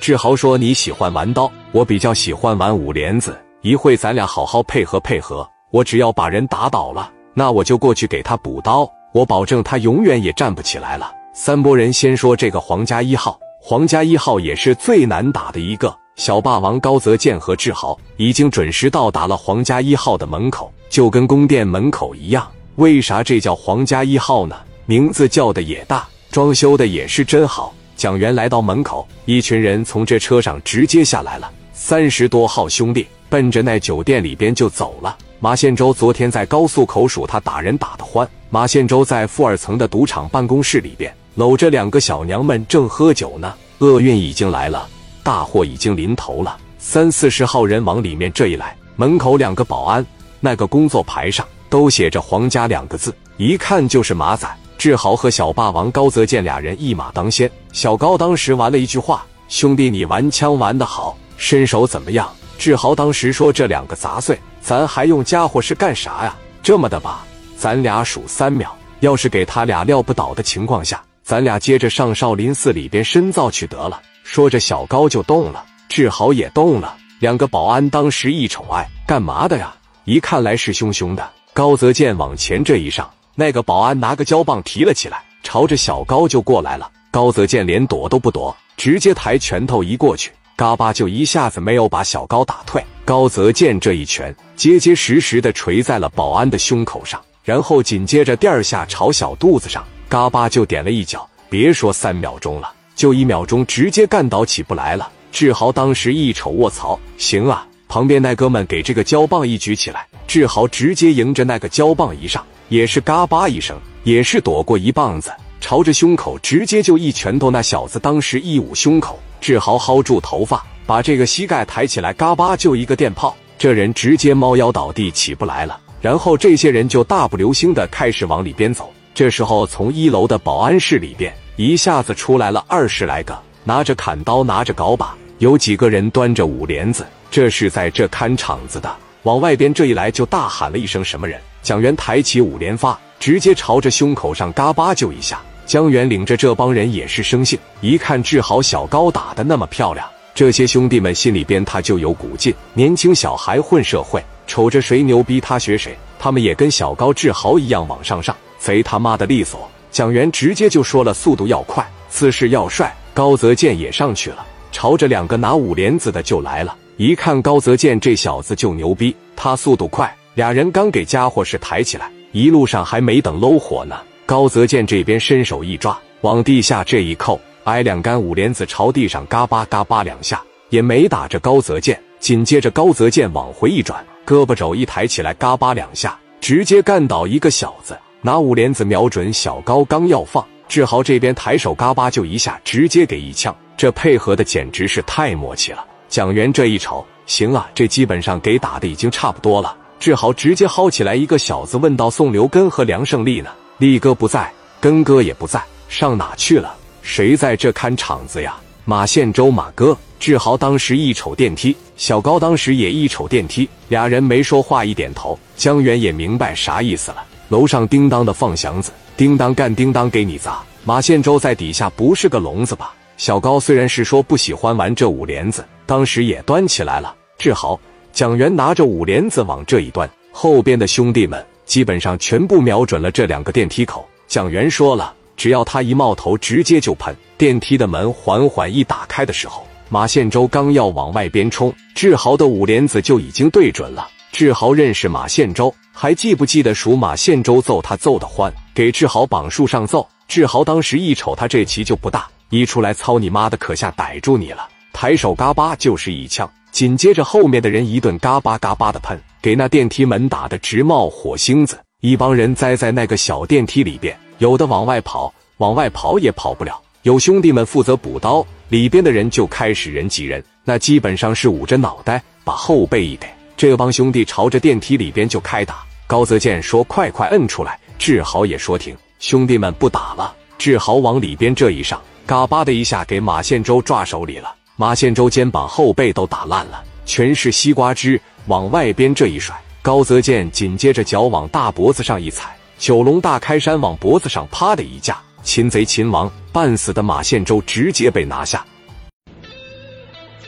志豪说：“你喜欢玩刀，我比较喜欢玩五连子。一会咱俩好好配合配合。我只要把人打倒了，那我就过去给他补刀，我保证他永远也站不起来了。”三拨人先说这个皇家一号，皇家一号也是最难打的一个。小霸王高泽健和志豪已经准时到达了皇家一号的门口，就跟宫殿门口一样。为啥这叫皇家一号呢？名字叫的也大，装修的也是真好。蒋元来到门口，一群人从这车上直接下来了，三十多号兄弟奔着那酒店里边就走了。马宪洲昨天在高速口数他打人打得欢，马宪洲在负二层的赌场办公室里边搂着两个小娘们正喝酒呢。厄运已经来了，大祸已经临头了。三四十号人往里面这一来，门口两个保安那个工作牌上都写着“皇家”两个字，一看就是马仔。志豪和小霸王高泽健俩人一马当先。小高当时玩了一句话：“兄弟，你玩枪玩得好，身手怎么样？”志豪当时说：“这两个杂碎，咱还用家伙是干啥呀？这么的吧，咱俩数三秒，要是给他俩撂不倒的情况下，咱俩接着上少林寺里边深造去得了。”说着，小高就动了，志豪也动了。两个保安当时一瞅，哎，干嘛的呀？一看来势汹汹的。高泽健往前这一上。那个保安拿个胶棒提了起来，朝着小高就过来了。高泽健连躲都不躲，直接抬拳头一过去，嘎巴就一下子没有把小高打退。高泽健这一拳结结实实的锤在了保安的胸口上，然后紧接着第二下朝小肚子上，嘎巴就点了一脚。别说三秒钟了，就一秒钟，直接干倒起不来了。志豪当时一瞅，卧槽，行啊！旁边那哥们给这个胶棒一举起来，志豪直接迎着那个胶棒一上。也是嘎巴一声，也是躲过一棒子，朝着胸口直接就一拳头。那小子当时一捂胸口，志豪薅住头发，把这个膝盖抬起来，嘎巴就一个电炮，这人直接猫腰倒地起不来了。然后这些人就大步流星的开始往里边走。这时候从一楼的保安室里边一下子出来了二十来个，拿着砍刀，拿着镐把，有几个人端着五帘子，这是在这看场子的。往外边这一来，就大喊了一声：“什么人？”蒋元抬起五连发，直接朝着胸口上嘎巴就一下。江元领着这帮人也是生性，一看志豪、小高打的那么漂亮，这些兄弟们心里边他就有股劲。年轻小孩混社会，瞅着谁牛逼他学谁，他们也跟小高、志豪一样往上上，贼他妈的利索。蒋元直接就说了：速度要快，姿势要帅。高泽健也上去了，朝着两个拿五连子的就来了。一看高泽健这小子就牛逼，他速度快。俩人刚给家伙是抬起来，一路上还没等搂火呢，高泽健这边伸手一抓，往地下这一扣，挨两杆五连子朝地上嘎巴嘎巴两下，也没打着高泽健。紧接着高泽健往回一转，胳膊肘一抬起来，嘎巴两下，直接干倒一个小子，拿五连子瞄准小高，刚要放，志豪这边抬手嘎巴就一下，直接给一枪，这配合的简直是太默契了。蒋元这一瞅，行啊，这基本上给打的已经差不多了。志豪直接薅起来一个小子，问道：“宋留根和梁胜利呢？力哥不在，根哥也不在，上哪去了？谁在这看场子呀？”马宪洲马哥，志豪当时一瞅电梯，小高当时也一瞅电梯，俩人没说话，一点头。江源也明白啥意思了，楼上叮当的放祥子，叮当干叮当给你砸。马宪洲在底下不是个聋子吧？小高虽然是说不喜欢玩这五连子，当时也端起来了。志豪。蒋元拿着五帘子往这一端，后边的兄弟们基本上全部瞄准了这两个电梯口。蒋元说了，只要他一冒头，直接就喷。电梯的门缓缓一打开的时候，马宪洲刚要往外边冲，志豪的五帘子就已经对准了。志豪认识马宪洲，还记不记得数马宪洲揍他揍得欢，给志豪绑树上揍。志豪当时一瞅他这棋就不大，一出来操你妈的，可下逮住你了，抬手嘎巴就是一枪。紧接着，后面的人一顿嘎巴嘎巴的喷，给那电梯门打得直冒火星子。一帮人栽在那个小电梯里边，有的往外跑，往外跑也跑不了。有兄弟们负责补刀，里边的人就开始人挤人，那基本上是捂着脑袋，把后背一给。这帮兄弟朝着电梯里边就开打。高泽健说：“快快摁出来！”志豪也说：“停！”兄弟们不打了。志豪往里边这一上，嘎巴的一下给马宪洲抓手里了。马宪洲肩膀后背都打烂了，全是西瓜汁，往外边这一甩。高泽健紧接着脚往大脖子上一踩，九龙大开山往脖子上啪的一架，擒贼擒王，半死的马宪洲直接被拿下。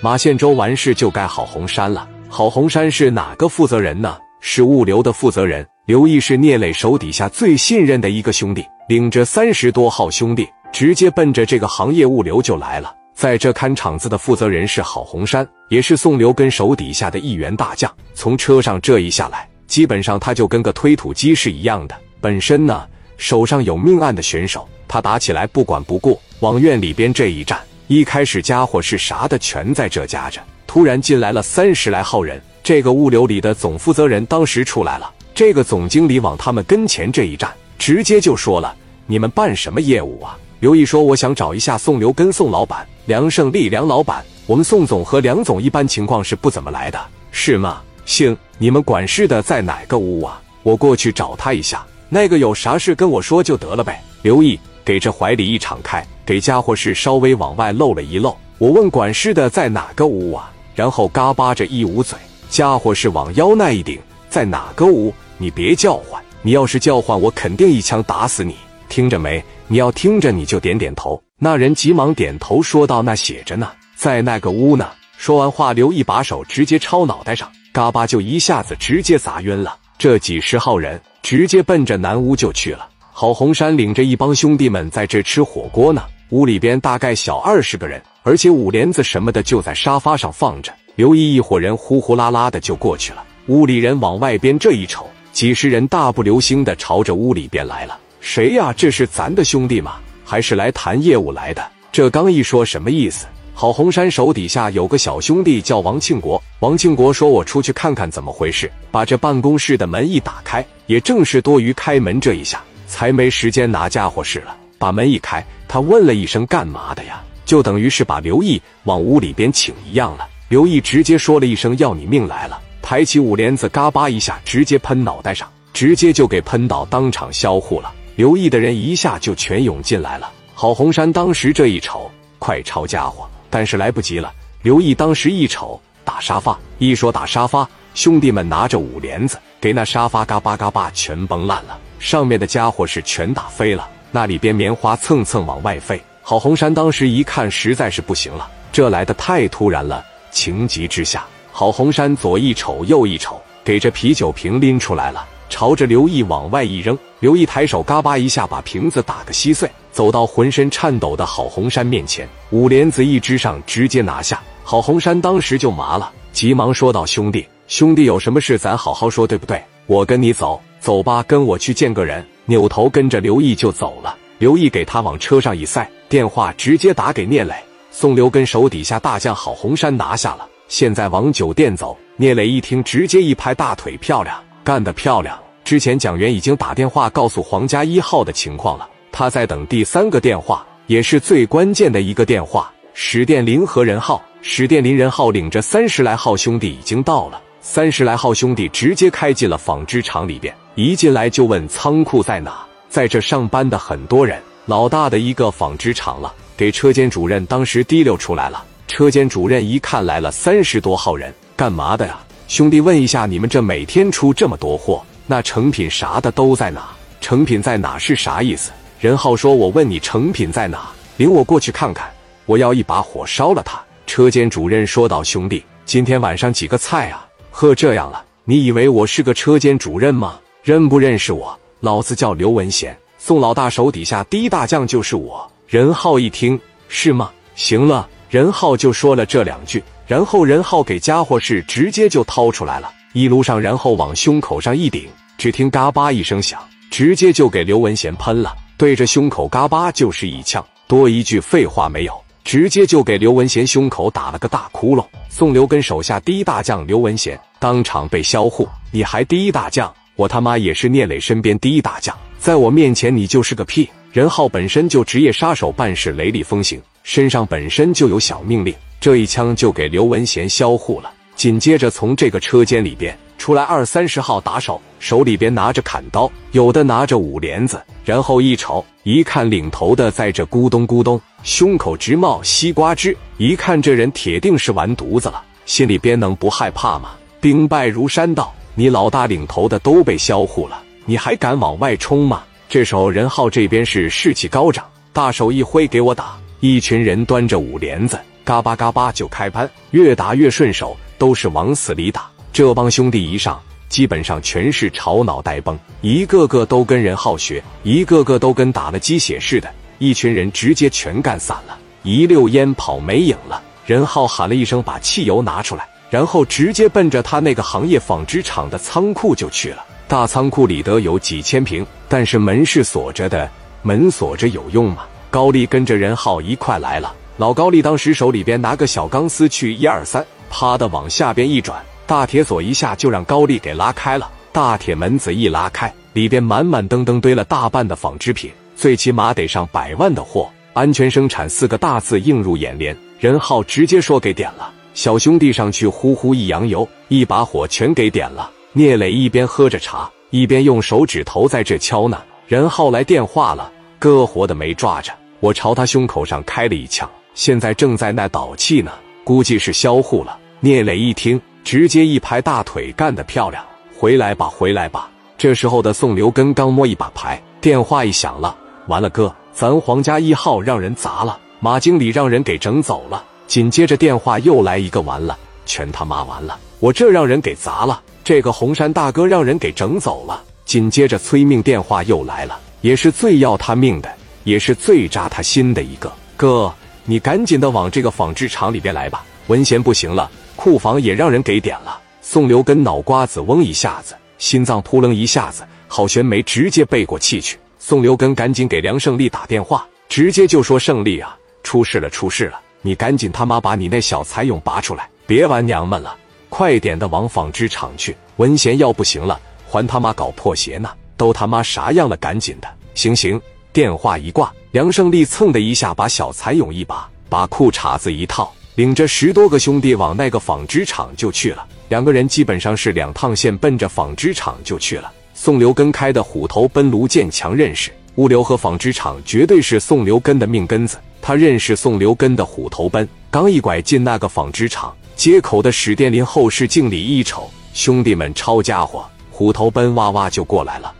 马县州完事就该郝红山了。郝红山是哪个负责人呢？是物流的负责人。刘毅是聂磊手底下最信任的一个兄弟，领着三十多号兄弟，直接奔着这个行业物流就来了。在这看场子的负责人是郝红山，也是宋刘根手底下的一员大将。从车上这一下来，基本上他就跟个推土机是一样的。本身呢，手上有命案的选手，他打起来不管不顾。往院里边这一站，一开始家伙是啥的全在这夹着。突然进来了三十来号人，这个物流里的总负责人当时出来了。这个总经理往他们跟前这一站，直接就说了：“你们办什么业务啊？”刘毅说：“我想找一下宋刘跟宋老板，梁胜利梁老板。我们宋总和梁总一般情况是不怎么来的，是吗？行，你们管事的在哪个屋啊？我过去找他一下。那个有啥事跟我说就得了呗。”刘毅给这怀里一敞开，给家伙事稍微往外露了一露。我问管事的在哪个屋啊？然后嘎巴着一捂嘴，家伙是往腰那一顶，在哪个屋？你别叫唤，你要是叫唤，我肯定一枪打死你。听着没？你要听着，你就点点头。那人急忙点头说道：“那写着呢，在那个屋呢。”说完话，刘一把手直接抄脑袋上，嘎巴就一下子直接砸晕了。这几十号人直接奔着南屋就去了。郝红山领着一帮兄弟们在这吃火锅呢。屋里边大概小二十个人。而且五帘子什么的就在沙发上放着，刘毅一伙人呼呼啦啦的就过去了。屋里人往外边这一瞅，几十人大步流星的朝着屋里边来了。谁呀？这是咱的兄弟吗？还是来谈业务来的？这刚一说什么意思？郝红山手底下有个小兄弟叫王庆国，王庆国说：“我出去看看怎么回事。”把这办公室的门一打开，也正是多余开门这一下，才没时间拿家伙事了。把门一开，他问了一声：“干嘛的呀？”就等于是把刘毅往屋里边请一样了。刘毅直接说了一声：“要你命来了！”抬起五帘子，嘎巴一下，直接喷脑袋上，直接就给喷倒，当场销户了。刘毅的人一下就全涌进来了。郝红山当时这一瞅，快抄家伙，但是来不及了。刘毅当时一瞅，打沙发，一说打沙发，兄弟们拿着五帘子，给那沙发嘎巴嘎巴全崩烂了，上面的家伙是全打飞了，那里边棉花蹭蹭往外飞。郝红山当时一看，实在是不行了，这来的太突然了。情急之下，郝红山左一瞅，右一瞅，给这啤酒瓶拎出来了，朝着刘毅往外一扔。刘毅抬手，嘎巴一下把瓶子打个稀碎，走到浑身颤抖的郝红山面前，五帘子一支上，直接拿下。郝红山当时就麻了，急忙说道：“兄弟，兄弟有什么事，咱好好说，对不对？我跟你走，走吧，跟我去见个人。”扭头跟着刘毅就走了。刘毅给他往车上一塞。电话直接打给聂磊，宋刘根手底下大将郝红山拿下了，现在往酒店走。聂磊一听，直接一拍大腿，漂亮，干得漂亮！之前蒋元已经打电话告诉皇家一号的情况了，他在等第三个电话，也是最关键的一个电话。史殿林和任浩，史殿林、任浩领着三十来号兄弟已经到了，三十来号兄弟直接开进了纺织厂里边，一进来就问仓库在哪，在这上班的很多人。老大的一个纺织厂了，给车间主任当时提溜出来了。车间主任一看来了三十多号人，干嘛的呀？兄弟，问一下，你们这每天出这么多货，那成品啥的都在哪？成品在哪是啥意思？任浩说：“我问你成品在哪，领我过去看看。我要一把火烧了他。”车间主任说道：“兄弟，今天晚上几个菜啊？呵，这样了，你以为我是个车间主任吗？认不认识我？老子叫刘文贤。”宋老大手底下第一大将就是我。任浩一听是吗？行了，任浩就说了这两句，然后任浩给家伙事直接就掏出来了，一路上然后往胸口上一顶，只听嘎巴一声响，直接就给刘文贤喷了，对着胸口嘎巴就是一枪，多一句废话没有，直接就给刘文贤胸口打了个大窟窿。宋刘根手下第一大将刘文贤当场被销户，你还第一大将？我他妈也是聂磊身边第一大将。在我面前，你就是个屁！任浩本身就职业杀手，办事雷厉风行，身上本身就有小命令，这一枪就给刘文贤销户了。紧接着，从这个车间里边出来二三十号打手，手里边拿着砍刀，有的拿着五帘子，然后一瞅，一看领头的在这咕咚咕咚，胸口直冒西瓜汁，一看这人铁定是完犊子了，心里边能不害怕吗？兵败如山倒，你老大领头的都被销户了。你还敢往外冲吗？这时候任浩这边是士气高涨，大手一挥，给我打！一群人端着五帘子，嘎巴嘎巴就开喷，越打越顺手，都是往死里打。这帮兄弟一上，基本上全是朝脑袋崩，一个个都跟任浩学，一个个都跟打了鸡血似的，一群人直接全干散了，一溜烟跑没影了。任浩喊了一声：“把汽油拿出来！”然后直接奔着他那个行业纺织厂的仓库就去了。大仓库里得有几千平，但是门是锁着的，门锁着有用吗？高丽跟着任浩一块来了。老高丽当时手里边拿个小钢丝，去一二三，啪的往下边一转。大铁锁一下就让高丽给拉开了，大铁门子一拉开，里边满满登登堆了大半的纺织品，最起码得上百万的货。安全生产四个大字映入眼帘，任浩直接说给点了。小兄弟上去呼呼一扬油，一把火全给点了。聂磊一边喝着茶，一边用手指头在这敲呢。任浩来电话了，哥活的没抓着，我朝他胸口上开了一枪，现在正在那倒气呢，估计是销户了。聂磊一听。直接一拍大腿，干得漂亮！回来吧，回来吧！这时候的宋留根刚摸一把牌，电话一响了，完了哥，咱皇家一号让人砸了，马经理让人给整走了。紧接着电话又来一个，完了，全他妈完了！我这让人给砸了，这个红山大哥让人给整走了。紧接着催命电话又来了，也是最要他命的，也是最扎他心的一个哥，你赶紧的往这个纺织厂里边来吧，文贤不行了。库房也让人给点了，宋留根脑瓜子嗡一下子，心脏扑棱一下子，郝玄梅直接背过气去。宋留根赶紧给梁胜利打电话，直接就说：“胜利啊，出事了，出事了！你赶紧他妈把你那小财勇拔出来，别玩娘们了，快点的往纺织厂去。文贤要不行了，还他妈搞破鞋呢，都他妈啥样了？赶紧的，行行。”电话一挂，梁胜利蹭的一下把小财勇一把，把裤衩子一套。领着十多个兄弟往那个纺织厂就去了，两个人基本上是两趟线，奔着纺织厂就去了。宋留根开的虎头奔，卢建强认识物流和纺织厂，绝对是宋留根的命根子。他认识宋留根的虎头奔，刚一拐进那个纺织厂，街口的史殿林后视镜里一瞅，兄弟们抄家伙，虎头奔哇哇就过来了。